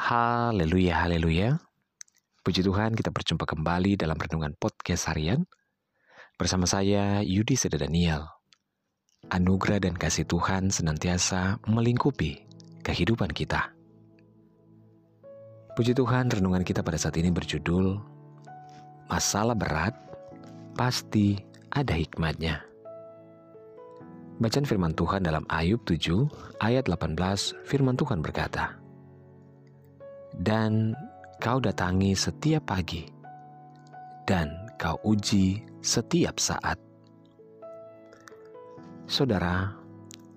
Haleluya, haleluya. Puji Tuhan kita berjumpa kembali dalam Renungan Podcast Harian bersama saya Yudi Seda Daniel. Anugerah dan kasih Tuhan senantiasa melingkupi kehidupan kita. Puji Tuhan renungan kita pada saat ini berjudul Masalah berat pasti ada hikmatnya. Bacaan firman Tuhan dalam Ayub 7 ayat 18 firman Tuhan berkata, Dan kau datangi setiap pagi, dan kau uji setiap saat. Saudara,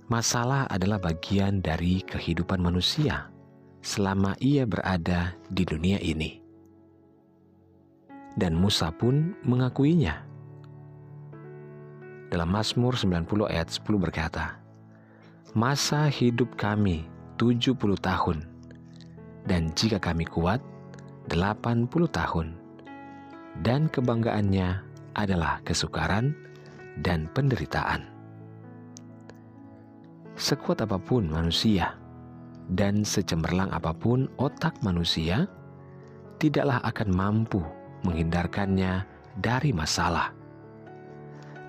masalah adalah bagian dari kehidupan manusia selama ia berada di dunia ini. Dan Musa pun mengakuinya dalam Mazmur 90 ayat 10 berkata, Masa hidup kami 70 tahun, dan jika kami kuat, 80 tahun. Dan kebanggaannya adalah kesukaran dan penderitaan. Sekuat apa pun manusia, dan secemerlang apa pun otak manusia, tidaklah akan mampu menghindarkannya dari masalah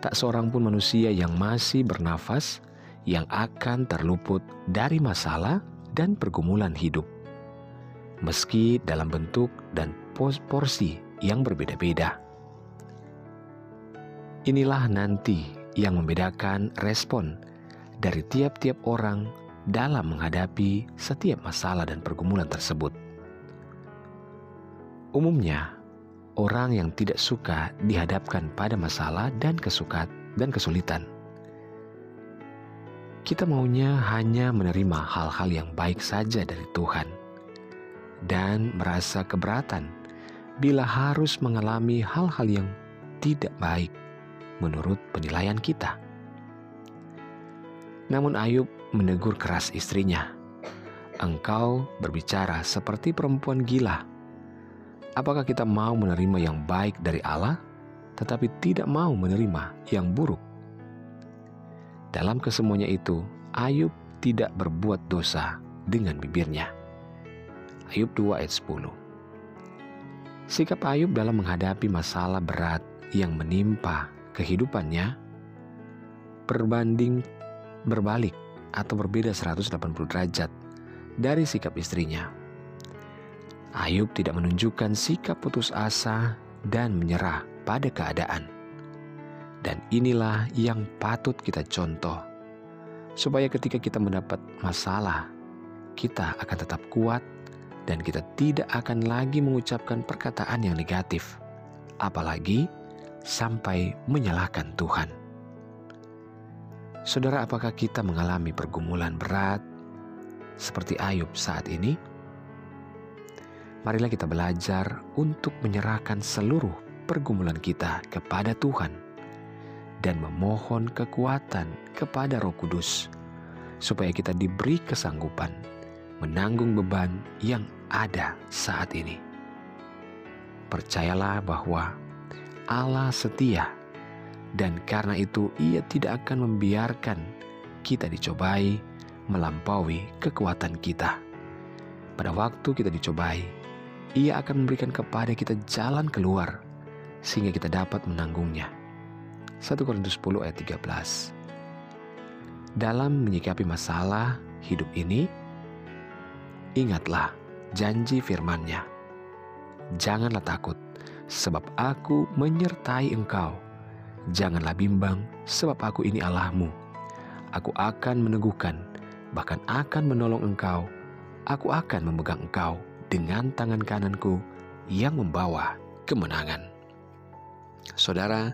tak seorang pun manusia yang masih bernafas yang akan terluput dari masalah dan pergumulan hidup. Meski dalam bentuk dan porsi yang berbeda-beda. Inilah nanti yang membedakan respon dari tiap-tiap orang dalam menghadapi setiap masalah dan pergumulan tersebut. Umumnya, orang yang tidak suka dihadapkan pada masalah dan kesukat dan kesulitan. Kita maunya hanya menerima hal-hal yang baik saja dari Tuhan dan merasa keberatan bila harus mengalami hal-hal yang tidak baik menurut penilaian kita. Namun Ayub menegur keras istrinya, "Engkau berbicara seperti perempuan gila." Apakah kita mau menerima yang baik dari Allah, tetapi tidak mau menerima yang buruk? Dalam kesemuanya itu, Ayub tidak berbuat dosa dengan bibirnya. Ayub 2 ayat 10 Sikap Ayub dalam menghadapi masalah berat yang menimpa kehidupannya berbanding berbalik atau berbeda 180 derajat dari sikap istrinya. Ayub tidak menunjukkan sikap putus asa dan menyerah pada keadaan. Dan inilah yang patut kita contoh, supaya ketika kita mendapat masalah, kita akan tetap kuat dan kita tidak akan lagi mengucapkan perkataan yang negatif, apalagi sampai menyalahkan Tuhan. Saudara, apakah kita mengalami pergumulan berat seperti Ayub saat ini? marilah kita belajar untuk menyerahkan seluruh pergumulan kita kepada Tuhan dan memohon kekuatan kepada Roh Kudus supaya kita diberi kesanggupan menanggung beban yang ada saat ini. Percayalah bahwa Allah setia dan karena itu ia tidak akan membiarkan kita dicobai melampaui kekuatan kita. Pada waktu kita dicobai, ia akan memberikan kepada kita jalan keluar sehingga kita dapat menanggungnya. 1 Korintus 10 ayat 13 Dalam menyikapi masalah hidup ini, ingatlah janji firman-Nya. Janganlah takut, sebab aku menyertai engkau. Janganlah bimbang, sebab aku ini Allahmu. Aku akan meneguhkan, bahkan akan menolong engkau. Aku akan memegang engkau dengan tangan kananku yang membawa kemenangan. Saudara,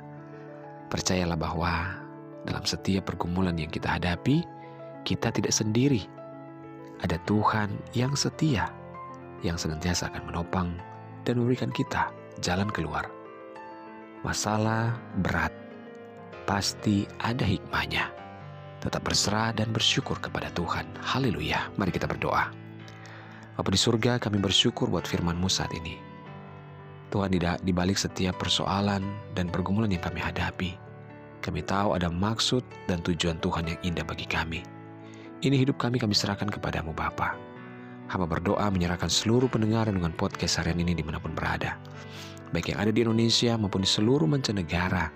percayalah bahwa dalam setiap pergumulan yang kita hadapi, kita tidak sendiri. Ada Tuhan yang setia, yang senantiasa akan menopang dan memberikan kita jalan keluar. Masalah berat pasti ada hikmahnya. Tetap berserah dan bersyukur kepada Tuhan. Haleluya. Mari kita berdoa. Bapak di surga kami bersyukur buat firman-Mu saat ini. Tuhan di balik setiap persoalan dan pergumulan yang kami hadapi, kami tahu ada maksud dan tujuan Tuhan yang indah bagi kami. Ini hidup kami kami serahkan kepadamu Bapa. Hamba berdoa menyerahkan seluruh pendengar dengan podcast harian ini di mana pun berada. Baik yang ada di Indonesia maupun di seluruh mancanegara.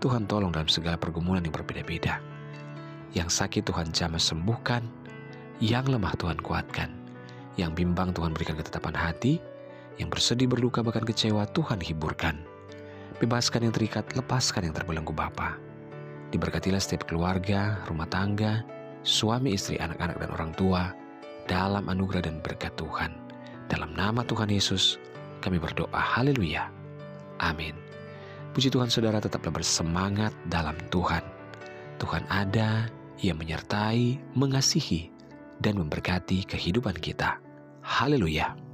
Tuhan tolong dalam segala pergumulan yang berbeda-beda. Yang sakit Tuhan jamah sembuhkan. Yang lemah Tuhan kuatkan. Yang bimbang Tuhan berikan ketetapan hati. Yang bersedih berluka bahkan kecewa Tuhan hiburkan. Bebaskan yang terikat, lepaskan yang terbelenggu Bapa. Diberkatilah setiap keluarga, rumah tangga, suami istri, anak-anak dan orang tua, dalam anugerah dan berkat Tuhan. Dalam nama Tuhan Yesus, kami berdoa. Haleluya. Amin. Puji Tuhan saudara tetaplah bersemangat dalam Tuhan. Tuhan ada, Ia menyertai, mengasihi, dan memberkati kehidupan kita. Haleluya.